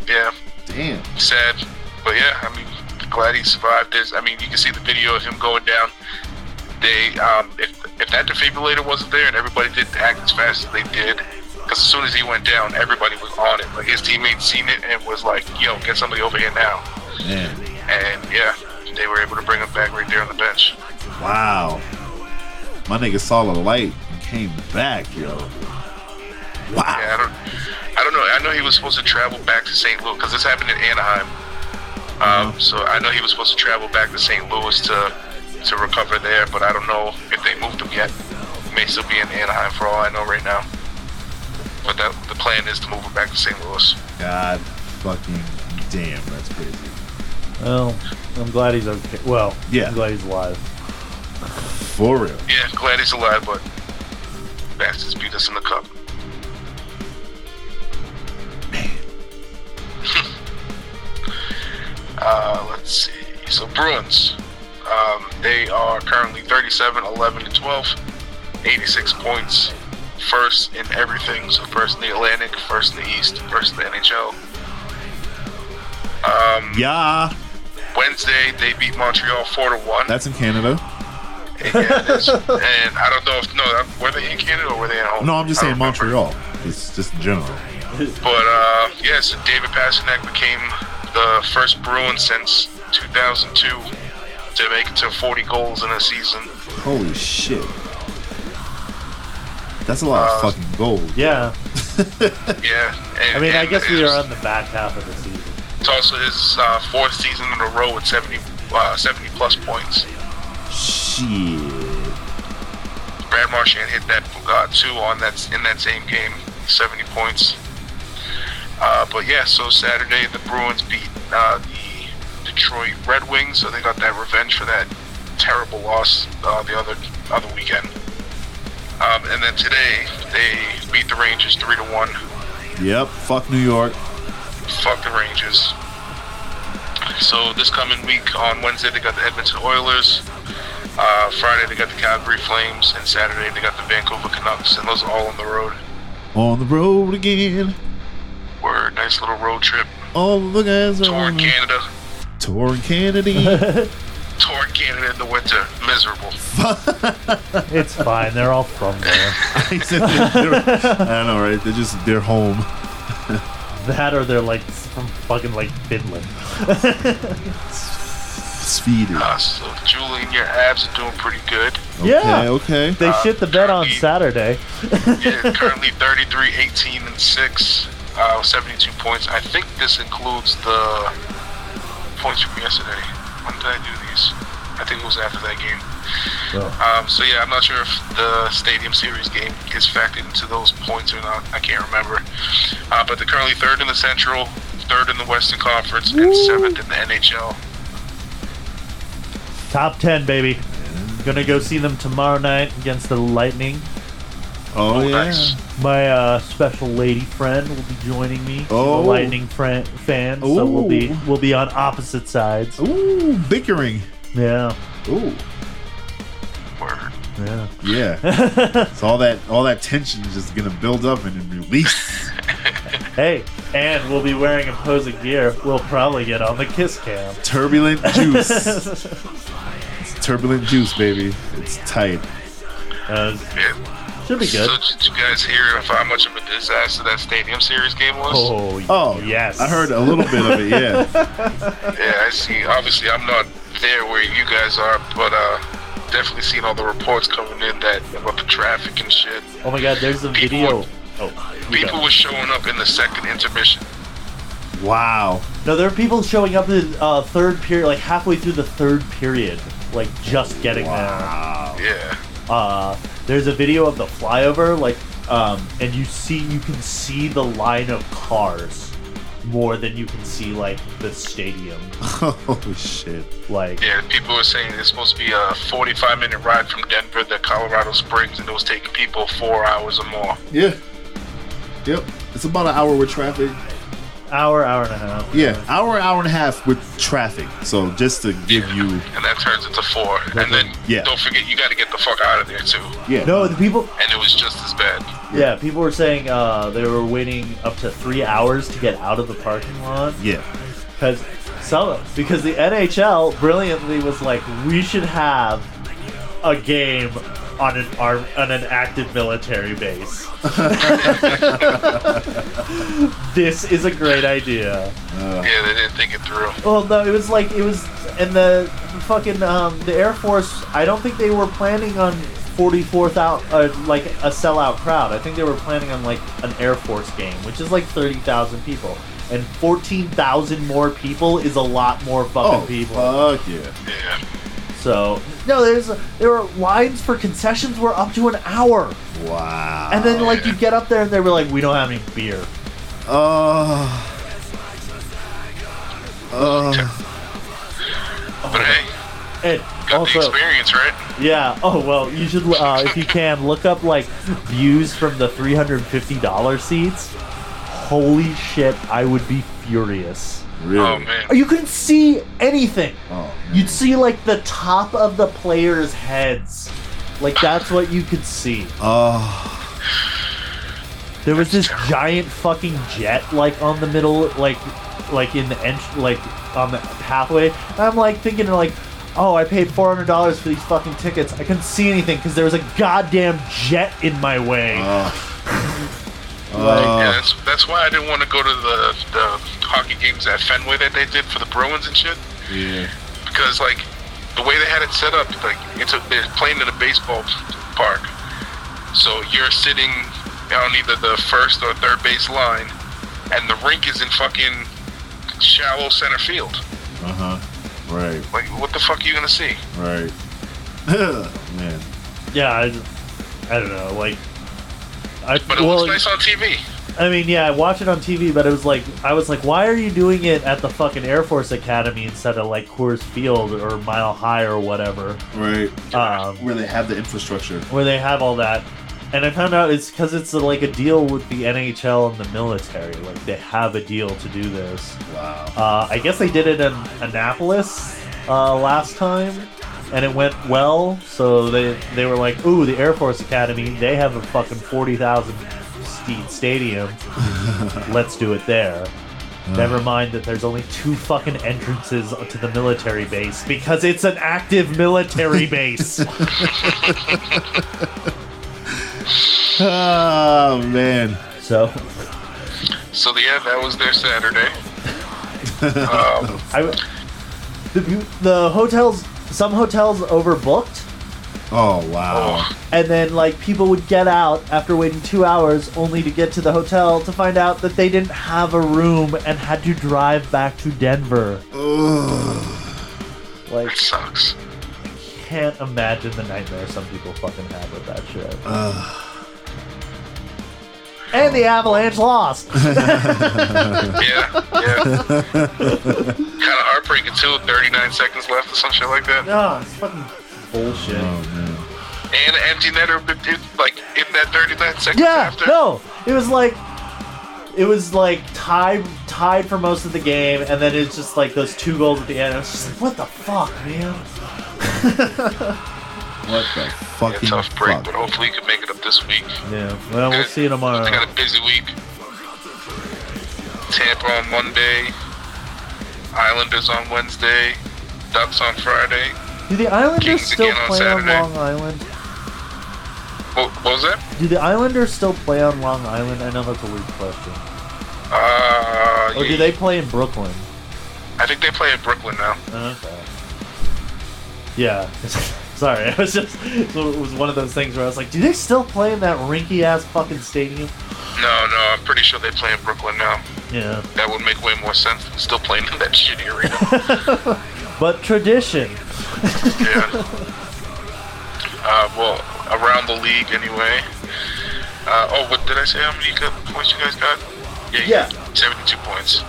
Yeah, damn. sad, but yeah, I mean, glad he survived this. I mean, you can see the video of him going down. They, um, if if that defibrillator wasn't there and everybody didn't act as fast as they did, because as soon as he went down, everybody was on it. Like his teammates seen it and was like, "Yo, get somebody over here now!" Man, And yeah, they were able to bring him back right there on the bench. wow. My nigga saw the light came back, yo. Wow. Yeah, I don't, I don't know. I know he was supposed to travel back to St. Louis because this happened in Anaheim. Um, so I know he was supposed to travel back to St. Louis to to recover there, but I don't know if they moved him yet. He may still be in Anaheim for all I know right now. But that, the plan is to move him back to St. Louis. God fucking damn, that's crazy. Well, I'm glad he's okay. Well, Yeah. I'm glad he's alive. For real. Yeah, glad he's alive, but bastards beat us in the cup. Man. uh, let's see. So Bruins, um, they are currently 37, 11, and 12, 86 points. First in everything. So first in the Atlantic, first in the East, first in the NHL. Um, Yeah, Wednesday they beat Montreal four to one. that's in Canada. Yeah, it is. and I don't know if no, were they in Canada or were they at home? No, I'm just saying don't remember. Montreal. It's just in general. But uh, yeah, so David Pastrnak became the first Bruin since 2002 to make it to 40 goals in a season. Holy shit. That's a lot Uh, of fucking gold. Yeah. Yeah. And, I mean, I guess we are on the back half of the season. It's also his uh, fourth season in a row with 70, uh, 70 plus points. Shit. Brad Marchand hit that uh, two on that in that same game, 70 points. Uh, but yeah, so Saturday the Bruins beat uh, the Detroit Red Wings, so they got that revenge for that terrible loss uh, the other other weekend. Um, and then today they beat the Rangers three to one. Yep. Fuck New York. Fuck the Rangers. So this coming week on Wednesday they got the Edmonton Oilers. Uh, Friday they got the Calgary Flames, and Saturday they got the Vancouver Canucks, and those are all on the road. On the road again. Were a nice little road trip. All the guys are Touring on the Canada. touring Canada. Touring Canada in the winter. Miserable. It's fine. They're all from there. He said they're- they're- I don't know, right? They're just they're home. That or they're like from fucking like Finland. Speedy. Uh, so Julian, your Avs are doing pretty good. yeah. Okay, okay. They shit the bed on Saturday. Yeah, currently 33, 18, and 6, uh, 72 points. I think this includes the points from yesterday. When did I do these? I think it was after that game. Um, so yeah, I'm not sure if the Stadium Series game is factored into those points or not. I can't remember. Uh, but they're currently third in the Central, third in the Western Conference, and seventh in the NHL. Top 10, baby. Gonna go see them tomorrow night against the Lightning. Oh, yeah. nice. My uh, special lady friend will be joining me. Oh. a Lightning fran- fan, so we'll be we'll be on opposite sides. Ooh, bickering. Yeah, Ooh. Word. yeah. Yeah. so all that all that tension is just gonna build up and then release. Hey, and we'll be wearing opposing gear. We'll probably get on the kiss cam. Turbulent juice. It's turbulent juice, baby. It's tight. Uh, Yeah. should be good. So did you guys hear of how much of a disaster that Stadium Series game was? Oh, Oh yes. I heard a little bit of it. Yeah. Yeah, I see. Obviously, I'm not there where you guys are, but uh, definitely seen all the reports coming in that about the traffic and shit. Oh my God, there's a People- video. Oh, People go. were showing up in the second intermission. Wow. No, there are people showing up in uh, third period, like halfway through the third period, like just getting there. Wow. Yeah. there. Uh, there's a video of the flyover, like, um, and you see, you can see the line of cars more than you can see like the stadium. Oh shit. Like, Yeah, people were saying it's supposed to be a 45 minute ride from Denver to Colorado Springs, and it was taking people four hours or more. Yeah. Yep. It's about an hour with traffic. hour, hour and a half. Yeah, hour, hour and a half with traffic. So just to give you, And that turns into four. And then Yeah. don't forget, you got to get the fuck out of there, too. yeah, No, the people. And it was just as bad. Yeah, people were saying uh, they were waiting up to three hours to get out of the parking lot. yeah, because some because the NHL brilliantly was like we should have a game on an arm on an active military base. this is a great idea. Yeah, they didn't think it through. Well, no, it was like it was, and the, the fucking um, the Air Force. I don't think they were planning on forty four thousand uh, like a sellout crowd. I think they were planning on like an Air Force game, which is like thirty thousand people, and fourteen thousand more people is a lot more fucking oh people. fuck yeah, Yeah. So no, there's there were lines for concessions were up to an hour, wow. and then like you get up there and they were like, we don't have any beer. oh, oh, But hey, And got the also, experience, right? Yeah. Oh well, you should uh, if you can look up like views from the three hundred fifty dollars seats. Holy shit! I would be furious. Really? Oh, man. You couldn't see anything. Oh, You'd see like the top of the players' heads. Like that's what you could see. oh, There was this giant fucking jet like on the middle, like like in the ent- like on the pathway. And I'm like thinking like, oh, I paid four hundred dollars for these fucking tickets. I couldn't see anything because there was a goddamn jet in my way. oh, Yeah, that's, that's why I didn't want to go to the, the hockey games at Fenway that they did for the Bruins and shit. yeah, Because, like, the way they had it set up, like, it's a, they're playing in a baseball park. So you're sitting on either the first or third base line, and the rink is in fucking shallow center field. uh huh, right, Like, what the fuck are you gonna see? right, man. Yeah, I, I don't know. Like, I But it well, looks nice on TV. I mean, yeah, I watched it on TV, but it was like I was like, why are you doing it at the fucking Air Force Academy instead of like Coors Field or Mile High or whatever, Right, um, where they have the infrastructure. where they have all that? And I found out it's because it's like a deal with the NHL and the military. Like they have a deal to do this. Wow. Uh, I guess they did it in Annapolis uh, last time, and it went well. So they they were like, "Ooh, the Air Force Academy, they have a fucking forty thousand seat stadium. Let's do it there." Never mind that there's only two fucking entrances to the military base because it's an active military base. Oh man. so So, yeah, that was their Saturday. um, I the the hotels some hotels overbooked. Oh wow. And then, like, people would get out after waiting two hours only to get to the hotel to find out that they didn't have a room and had to drive back to Denver. Ugh. Like, it sucks. can't imagine the nightmare some people fucking have with that shit. And the Avalanche lost. Yeah, yeah. kind of heartbreaking too. 39 seconds left or some shit like that. no, it's fucking bullshit. Oh man. And empty netter, it, it, like in that 39 seconds Yeah, after? no, it was like it was like tied tied for most of the game, and then it's just like those two goals at the end. I was just like, what the fuck, man? What the Yeah, fucking tough break, fuck? but hopefully you can make it up this week. Yeah, well, we'll see you tomorrow. They got a busy week. Tampa on Monday, Islanders on Wednesday, Ducks on Friday. Do the Islanders Kings still again on play on Long Island? What, what was that? Do the Islanders still play on Long Island? I know that's a weird question. Uh, Or do they play in Brooklyn? I think they play in Brooklyn now. Okay. Yeah. Sorry, it was just it was one of those things where I was like, do they still play in that rinky ass fucking stadium? No, no, I'm pretty sure they play in Brooklyn now. Yeah. That would make way more sense than still playing in that shitty arena. But tradition. yeah. Uh, well, around the league anyway. Uh, oh, what did I say? How many good points you guys got? Yeah, Yeah. Got 72 points.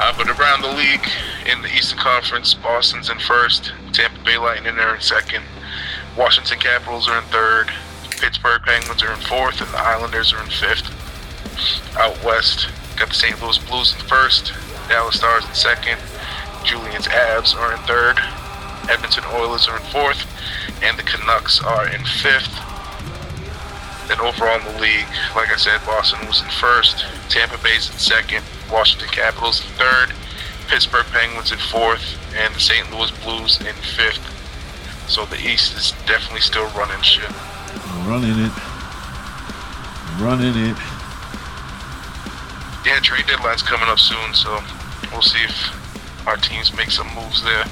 Uh, but around the league, in the Eastern Conference, Boston's in first, Tampa Bay Lightning are in second, Washington Capitals are in third, Pittsburgh Penguins are in fourth, and the Islanders are in fifth. Out west, got the St. Louis Blues in first, Dallas Stars in second, Julian's Avs are in third, Edmonton Oilers are in fourth, and the Canucks are in fifth. Then overall in the league, like I said, Boston was in first, Tampa Bay's in second, Washington Capitals in third, Pittsburgh Penguins in fourth, and the St. Louis Blues in fifth. So the East is definitely still running shit. Running it. Running it. Yeah, trade deadline's coming up soon, so we'll see if our teams make some moves there.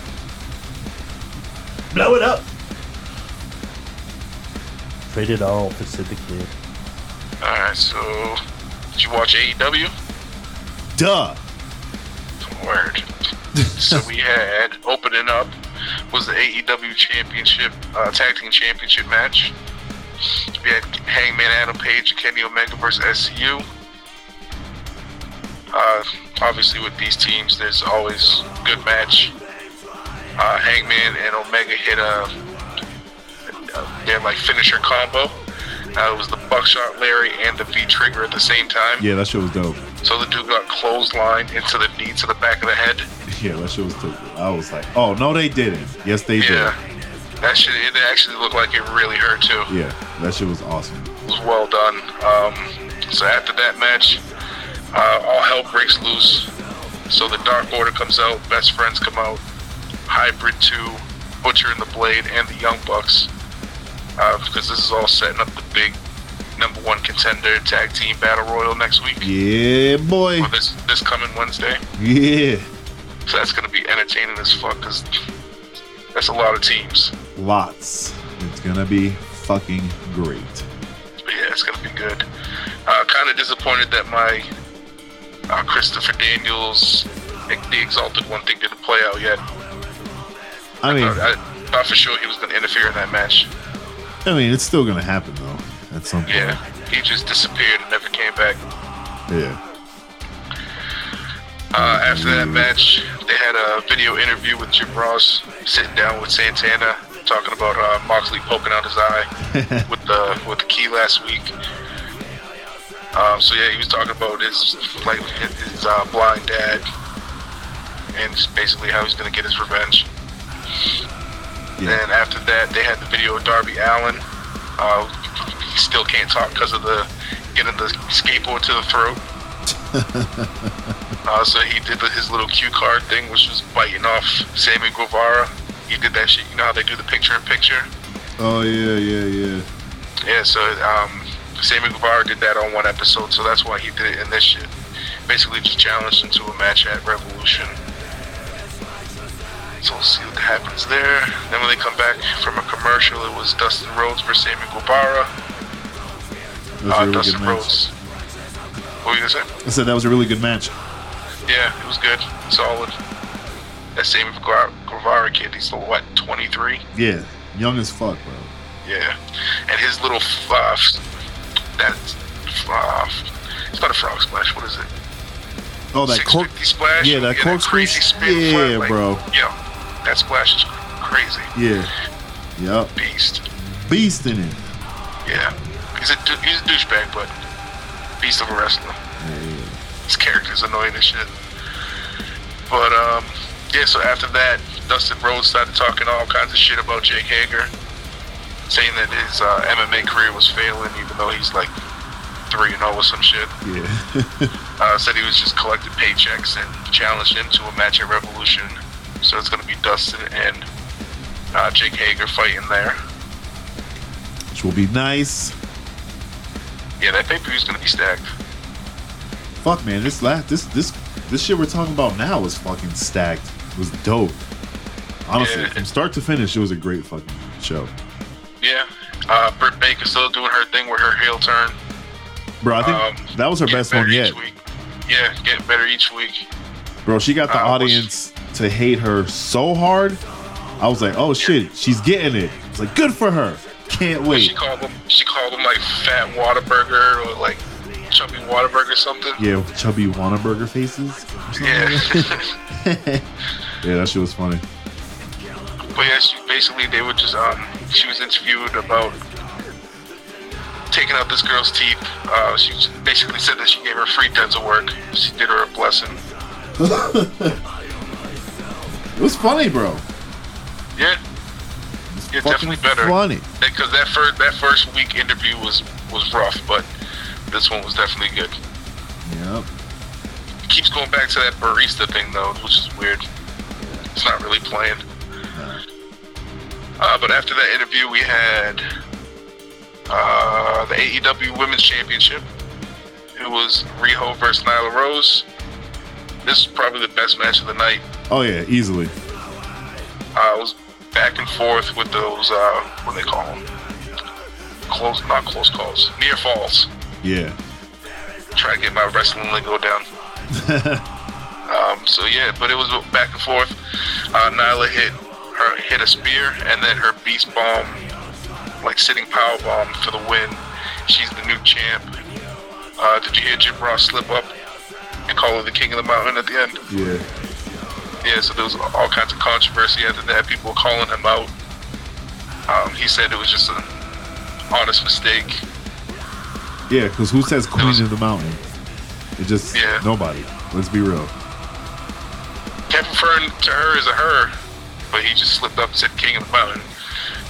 Blow it up. Trade it all for Sid the Kid. Alright, so did you watch AEW? Duh. Word. so we had opening up was the AEW Championship uh, Tag Team Championship match. We had Hangman Adam Page and Kenny Omega versus SCU. Uh, obviously, with these teams, there's always good match. Uh, Hangman and Omega hit a, a their like finisher combo. Uh, it was the Buckshot Lariat and the V Trigger at the same time. Yeah, that shit was dope. So the dude got clotheslined into the knee to the back of the head. Yeah, that shit was dope. I was like, oh no, they didn't. Yes, they did. Yeah. That shit, it actually looked like it really hurt too. Yeah, that shit was awesome. It was well done. Um, so after that match, uh, all hell breaks loose. So the Dark Order comes out, Best Friends come out, Hybrid 2, Butcher and the Blade, and the Young Bucks. Uh, because this is all setting up the big number one contender tag team battle royal next week. Yeah, boy. Or this this coming Wednesday. Yeah, So that's gonna be entertaining as fuck because that's a lot of teams. lots. It's gonna be fucking great. But yeah, it's gonna be good. Uh, kind of disappointed that my uh, Christopher Daniels, the Exalted One thing didn't play out yet. I mean, I, I thought for sure he was gonna interfere in that match. I mean, it's still gonna happen though. At some point. Yeah, he just disappeared and never came back. Yeah. Uh, after that match, they had a video interview with Jim Ross sitting down with Santana, talking about uh, Moxley poking out his eye with the with the key last week. Um, so yeah, he was talking about his like his, his uh, blind dad, and basically how he's gonna get his revenge. Yeah. Then after that, they had the video of Darby Allin. Uh, he still can't talk because of the getting the skateboard to the throat. Uh, so he did the, his little cue card thing, which was biting off Sammy Guevara. He did that shit. You know how they do the picture in picture? Oh yeah, yeah, yeah. Yeah, so um, Sammy Guevara did that on one episode, so that's why he did it in this shit. Basically, just challenged him to a match at Revolution. So we'll see what happens there. Then when they come back from a commercial, it was Dustin Rhodes versus Sammy Guevara. That was Uh, a really Dustin good match. Rhodes. What were you gonna say? I said that was a really good match. Yeah, it was good, solid. That Sammy Guevara kid, he's still what, 23? Yeah, young as fuck, bro. Yeah, and his little uh, that uh, it's not a frog splash. What is it? Oh, that cork. splash. yeah, that corkscrew crazy s- spin yeah, like, bro. Yeah, that splash is crazy. Yeah. Yup. Beast. Beast in it. Yeah, he's a he's a douchebag, but beast of a wrestler. His character's annoying as shit. But um, yeah. So after that, Dustin Rhodes started talking all kinds of shit about Jake Hager, saying that his uh, MMA career was failing, even though he's like three and zero or some shit. Yeah. Uh, said he was just collecting paychecks and challenged him to a match at Revolution. So it's going to be Dustin and uh, Jake Hager fighting there. Which will be nice. Yeah, that pay per view is going to be stacked. Fuck man, this last this this this shit we're talking about now was fucking stacked. It was dope. Honestly, Yeah. from start to finish, it was a great fucking show. Yeah. Uh, Britt Baker still doing her thing with her heel turn. Bro, I think Um, that was her best one yet. week. Yeah, getting better each week. Bro, she got the Uh, audience to hate her so hard. I was like, oh shit, she's getting it. It's like good for her. Can't wait. She called him. She called him like Fat Whataburger or like Chubby Whataburger or something. Yeah, chubby Whataburger faces. Yeah. yeah, that shit was funny. But yeah, she basically they were just um she was interviewed about taking out this girl's teeth. Uh, she basically said that she gave her free dental work. She did her a blessing. It was funny, bro. Yeah, yeah, Fucking definitely better. Funny. Because that first that first week interview was was rough, but this one was definitely good. Yep. keeps going back to that barista thing though, which is weird. It's not really playing. Uh, but after that interview, we had uh, the AEW Women's Championship. It was Riho versus Nyla Rose. This is probably the best match of the night. Oh yeah, easily. I was back and forth with those uh, what do they call them? Close, not close calls, near falls. Yeah. try to get my wrestling lingo down. um, so yeah, but it was back and forth. Uh, Nyla hit her hit a spear and then her beast bomb, like sitting power bomb for the win. She's the new champ. Uh, did you hear Jim Ross slip up and call her the king of the mountain at the end? Yeah. Yeah, so there was all kinds of controversy after that. People were calling him out. Um, he said it was just an honest mistake. Yeah, because who says queen was- of the mountain? It just Yeah. nobody. Let's be real. kept referring to her as a her, but he just slipped up and said King of the Mountain.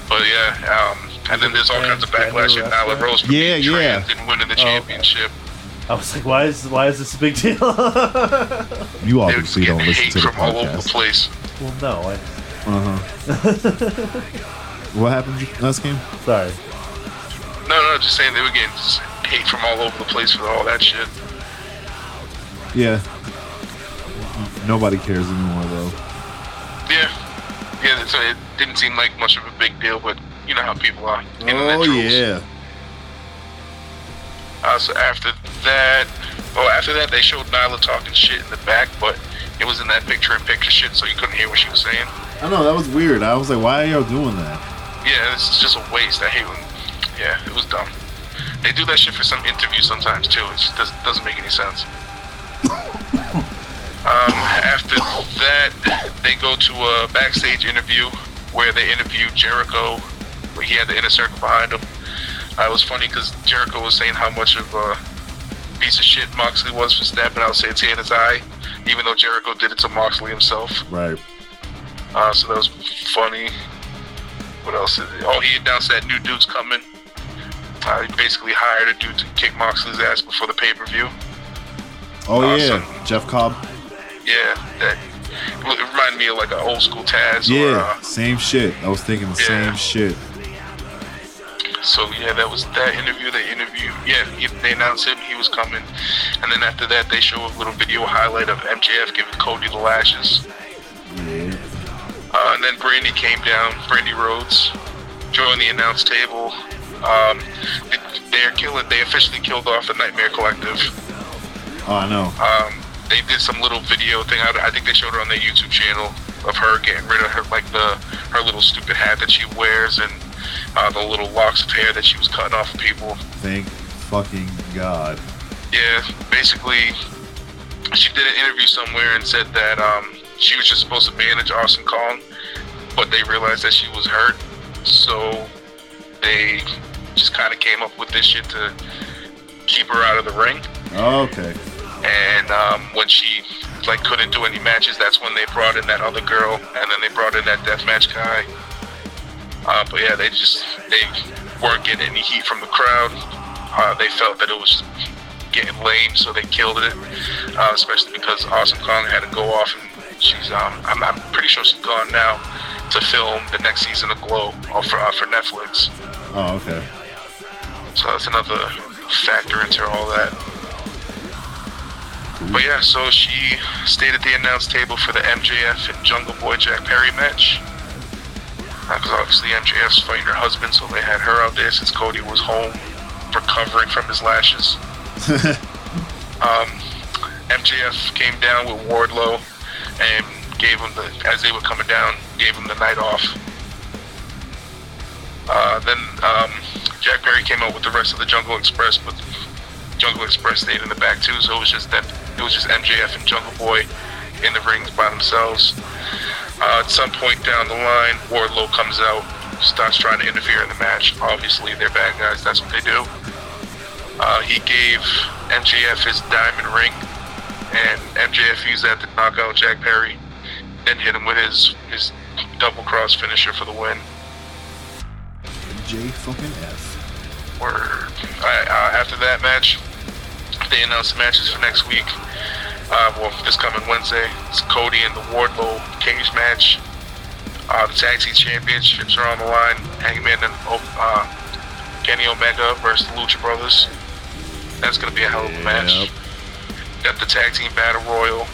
But yeah, um, and then there's all kinds of backlash at Nyla Rose Yeah, yeah. trans and winning the Oh, okay. Championship. I was like, why is why is this a big deal? You They were just obviously getting don't listen to the from all over the podcast. place. well, no. I, Uh huh. what happened last game? sorry. No, no, just saying they were getting just hate from all over the place for all that shit. Yeah. Nobody cares anymore though. Yeah, yeah. So it didn't seem like much of a big deal, but you know how people are. Internet Oh trolls. yeah. Uh, so after that, oh, after that, they showed Nyla talking shit in the back, but it was in that picture-in-picture shit, so you couldn't hear what she was saying. I know that was weird. I was like, why are y'all doing that? Yeah, this is just a waste. I hate when. Yeah, it was dumb. They do that shit for some interviews sometimes too. It just doesn't, doesn't make any sense. um, after that, they go to a backstage interview where they interview Jericho. Where he had the inner circle behind him. Uh, it was funny because Jericho was saying how much of a piece of shit Moxley was for snapping out Santana in his eye, even though Jericho did it to Moxley himself. Right. Uh, so that was funny. What else? Is? Oh, he announced that new dude's coming. Uh, he basically hired a dude to kick Moxley's ass before the pay per view. Oh Awesome. yeah. Jeff Cobb. Yeah, that it reminded me of like an old school Taz. Or, Yeah. uh, Same shit. I was thinking the Yeah. same shit. So yeah, that was that interview. They interview. Yeah, he, they announced him. He was coming, and then after that, they show a little video highlight of MJF giving Cody the lashes. Yeah. Uh, and then Brandi came down, Brandi Rhodes, joined the announce table. Um, they- they're killing. They officially killed off the Nightmare Collective. Oh, I know. Um, they did some little video thing. I, I think they showed it on their YouTube channel of her getting rid of her like the her little stupid hat that she wears and uh, the little locks of hair that she was cutting off of people. Thank fucking God. Yeah, basically, she did an interview somewhere and said that um, she was just supposed to manage Awesome Kong, but they realized that she was hurt, so they just kind of came up with this shit to keep her out of the ring. Okay. And um, when she like couldn't do any matches, that's when they brought in that other girl, and then they brought in that deathmatch guy. Uh, but yeah, they just they weren't getting any heat from the crowd. Uh, they felt that it was getting lame, so they killed it. Uh, especially because Awesome Kong had to go off, and she's um, I'm, I'm pretty sure she's gone now to film the next season of Glow uh, for uh, for Netflix. Oh, okay. So that's another factor into all that. But yeah, so she stayed at the announce table for the MJF and Jungle Boy Jack Perry match. Because obviously MJF's fighting her husband, so they had her out there since Cody was home recovering from his lashes. um, MJF came down with Wardlow and gave him the, as they were coming down, gave him the night off. Uh, then um, Jack Perry came out with the rest of the Jungle Express, but Jungle Express stayed in the back too. So it was just that it was just MJF and Jungle Boy in the rings by themselves. Uh, at some point down the line, Wardlow comes out, starts trying to interfere in the match. Obviously, they're bad guys. That's what they do. Uh, he gave MJF his diamond ring, and MJF used that to knock out Jack Perry, then hit him with his his double cross finisher for the win. J fucking F. Word. Alright, uh, after that match, they announced the matches for next week. Uh, well, this coming Wednesday, it's Cody and the Wardlow cage match. Uh, the tag team championships are on the line. Hangman and uh, Kenny Omega versus the Lucha Brothers. That's gonna be a hell of a match. Got the tag team battle royal.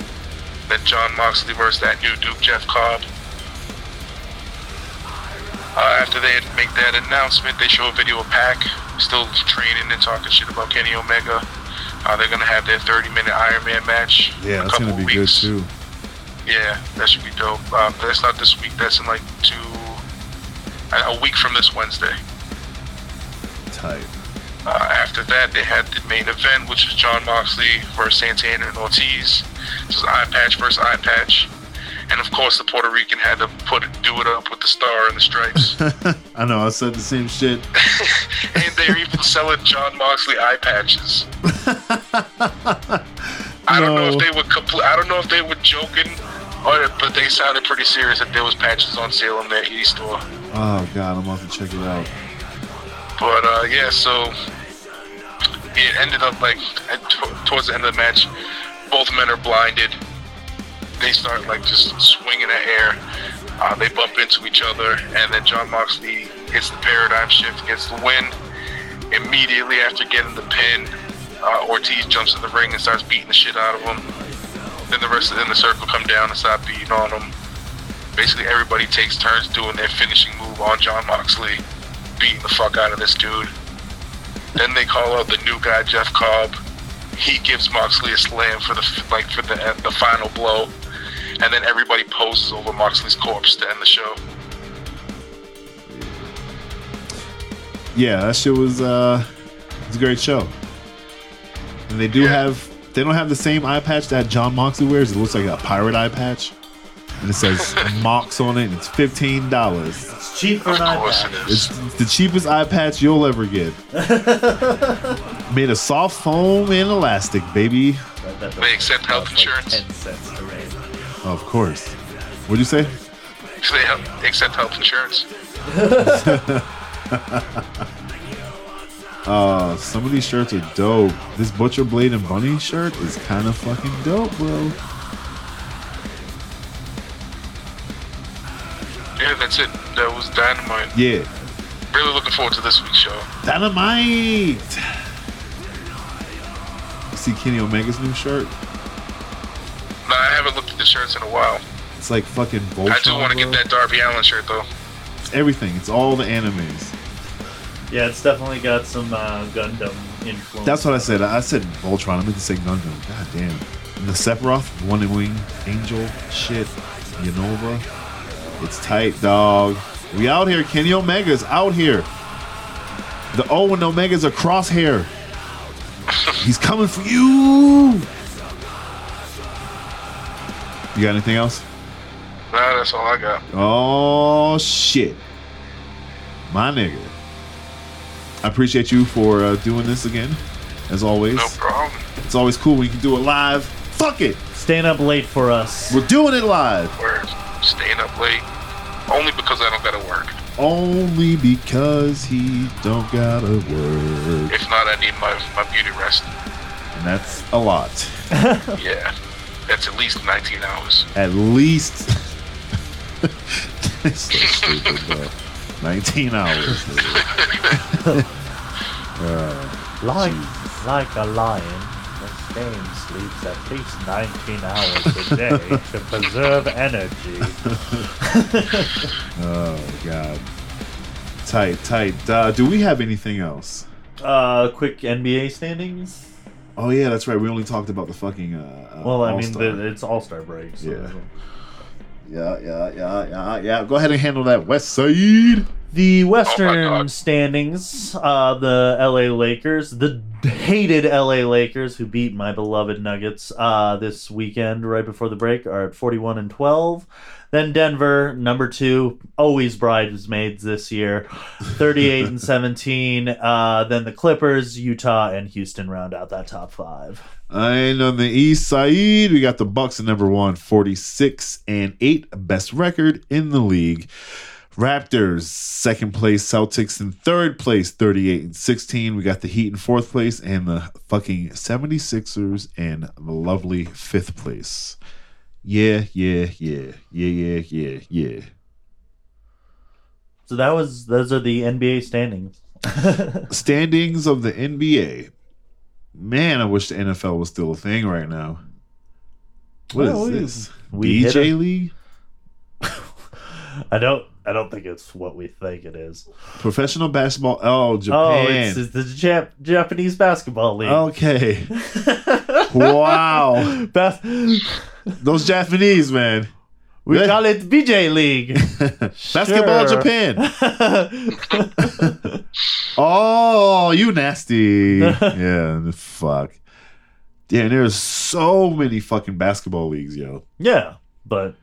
Then Jon Moxley versus that new Duke Jeff Cobb. Uh, after they make that announcement, they show a video of Pac still training and talking shit about Kenny Omega. Uh, they're gonna have their 30-minute Iron Man match. Yeah, that's gonna be weeks. good too. Yeah, that should be dope. But that's not this week. That's in like two, a a week from this Wednesday. Tight. Uh, after that, they had the main event, which was Jon Moxley versus Santana and Ortiz. This is Eye Patch versus Eye Patch. And of course, the Puerto Rican had to put do it up with the star and the stripes. I know. I said the same shit. and they're even selling Jon Moxley eye patches. I don't know if they were compl- I don't know if they were joking, or but they sounded pretty serious that there was patches on sale in their e store. Oh god, I'm about to check it out. But uh, yeah, so it ended up like t- towards the end of the match, both men are blinded. They start like just swinging at air. Uh, they bump into each other, and then Jon Moxley hits the paradigm shift, gets the win. Immediately after getting the pin, uh, Ortiz jumps in the ring and starts beating the shit out of him. Then the rest of the circle come down and start beating on him. Basically, everybody takes turns doing their finishing move on Jon Moxley beating the fuck out of this dude. Then they call out the new guy, Jeff Cobb. He gives Moxley a slam for the like for the the final blow, and then everybody poses over Moxley's corpse to end the show. Yeah, that shit was uh it's a great show. And they do Yeah. have they don't have the same eye patch that Jon Moxley wears. It looks like a pirate eye patch. And it says Mox on it and it's fifteen dollars. It's cheap for Of an course iPad. it is. It's, it's the cheapest eye patch you'll ever get. Made of soft foam and elastic, baby. That- that They accept health costs like Of course. What'd you say? So they, help, they accept health insurance. Uh, some of these shirts are dope. This Butcher Blade and Bunny shirt is kind of fucking dope, bro. Yeah, that's it. That was Dynamite. Yeah. Really looking forward to this week's show. Dynamite! See Kenny Omega's new shirt? The shirts in a while. It's like fucking Voltron. I do want to get that Darby Allin shirt though. It's everything. It's all the animes. Yeah, it's definitely got some uh, Gundam influence. That's what I said. I said Voltron. I meant to say Gundam. God damn. And the Sephiroth, One Wing, Angel, shit, Jenova. It's tight, dog. We out here. Kenny Omega's out here. The O and Omega's are crosshair. He's coming for you. You got anything else? Nah, that's all I got. Oh shit. My nigga. I appreciate you for uh, doing this again, as always. No problem. It's always cool when you can do it live. Fuck it, Staying up late for us. we're doing it live. Word. Staying up late. Only because I don't gotta work. Only because he don't gotta work, If not, I need my, my beauty rest. and that's a lot. Yeah. That's at least 19 hours. At least. it's so stupid, bro. 19 hours. dude. Like, like a lion, this game sleeps at least 19 hours a day to preserve energy. Oh god. Tight, tight. Uh, do we have anything else? Uh, quick NBA standings. Oh yeah, that's right. We only talked about the fucking. Uh, uh, Well, I mean, All-Star. the, it's All Star break. So Yeah. yeah, yeah, yeah, yeah, yeah. Go ahead and handle that, West Side. The Oh Western God. standings, uh, the LA Lakers, the hated LA Lakers who beat my beloved Nuggets uh, this weekend right before the break are at 41 and 12. Then Denver, number two, always bridesmaids this year, 38 and 17. Uh, then the Clippers, Utah, and Houston round out that top five. And on the East Side, we got the Bucks at number one, 46 and eight, best record in the league. Raptors second place, Celtics in third place, 38 and 16. We got the Heat in fourth place, and the fucking 76ers in the lovely fifth place. Yeah, yeah, yeah, yeah, yeah, yeah, yeah. So that was those are the NBA standings. Standings of the NBA. Man, I wish the NFL was still a thing right now. What is Well, we- this? we BJ League? I don't I don't think it's what we think it is. Professional basketball. Oh, Oh, Japan. it's, it's the Jap- Japanese basketball league. okay. wow. Bas- Those Japanese, man. we call it BJ League. Basketball Sure. Japan. Oh, you nasty. yeah, fuck. Yeah, there's so many fucking basketball leagues, yo. yeah, but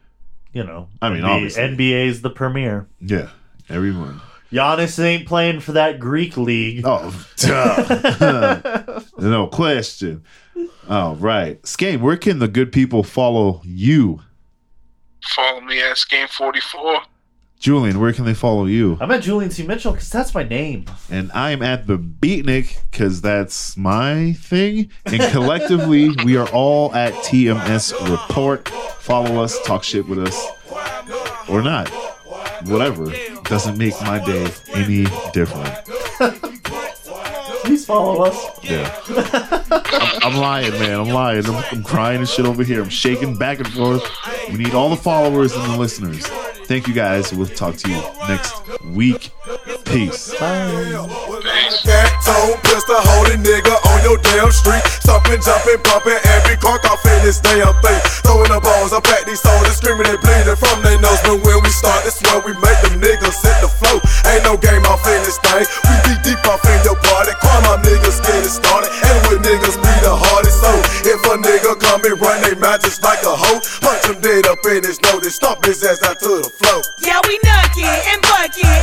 you know, I mean, NBA obviously. NBA's the premier. Yeah, everyone. Giannis ain't playing for that Greek league. Oh, duh. no question. All right. Skame, where can the good people follow you? Follow me at Game 44. Julian, where can they follow you? I'm at Julian C. Mitchell because that's my name. And I'm at the Beatnik because that's my thing. And collectively, we are all at TMS Report. Follow us, talk shit with us, or not. Whatever. Doesn't make my day any different. Please follow us. Yeah. I'm, I'm lying, man. I'm lying. I'm, I'm crying and shit over here. I'm shaking back and forth. We need all the followers and the listeners. Thank you guys. We'll talk to you next week. Peace. Peace. Cat tone, pistol holding nigga on your damn street. Stomping, jumping, bumping, every cork I in this damn thing. Throwing the balls I pack these soldiers, screaming and bleeding from their nose. But when we start, that's where we make them niggas hit the flow. Ain't no game off in this thing. We be deep off in your party. Call my niggas get it started. And with niggas be the hardest. So if a nigga come and run they mouth just like a hoe, punch him dead up in his nose and stomp his ass out to the floor. Yeah, we knocking and bucking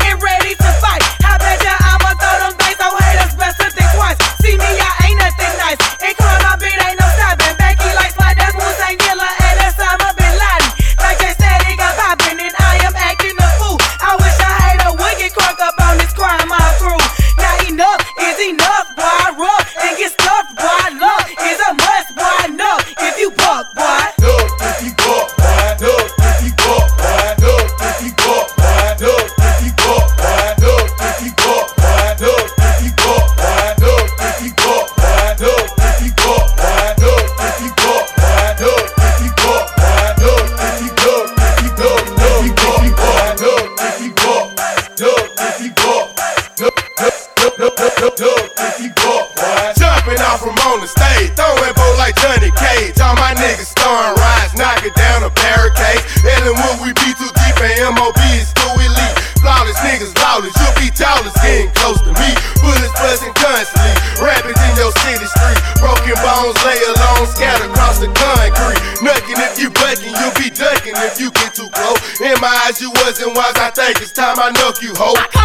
It's time I knock you, hoe.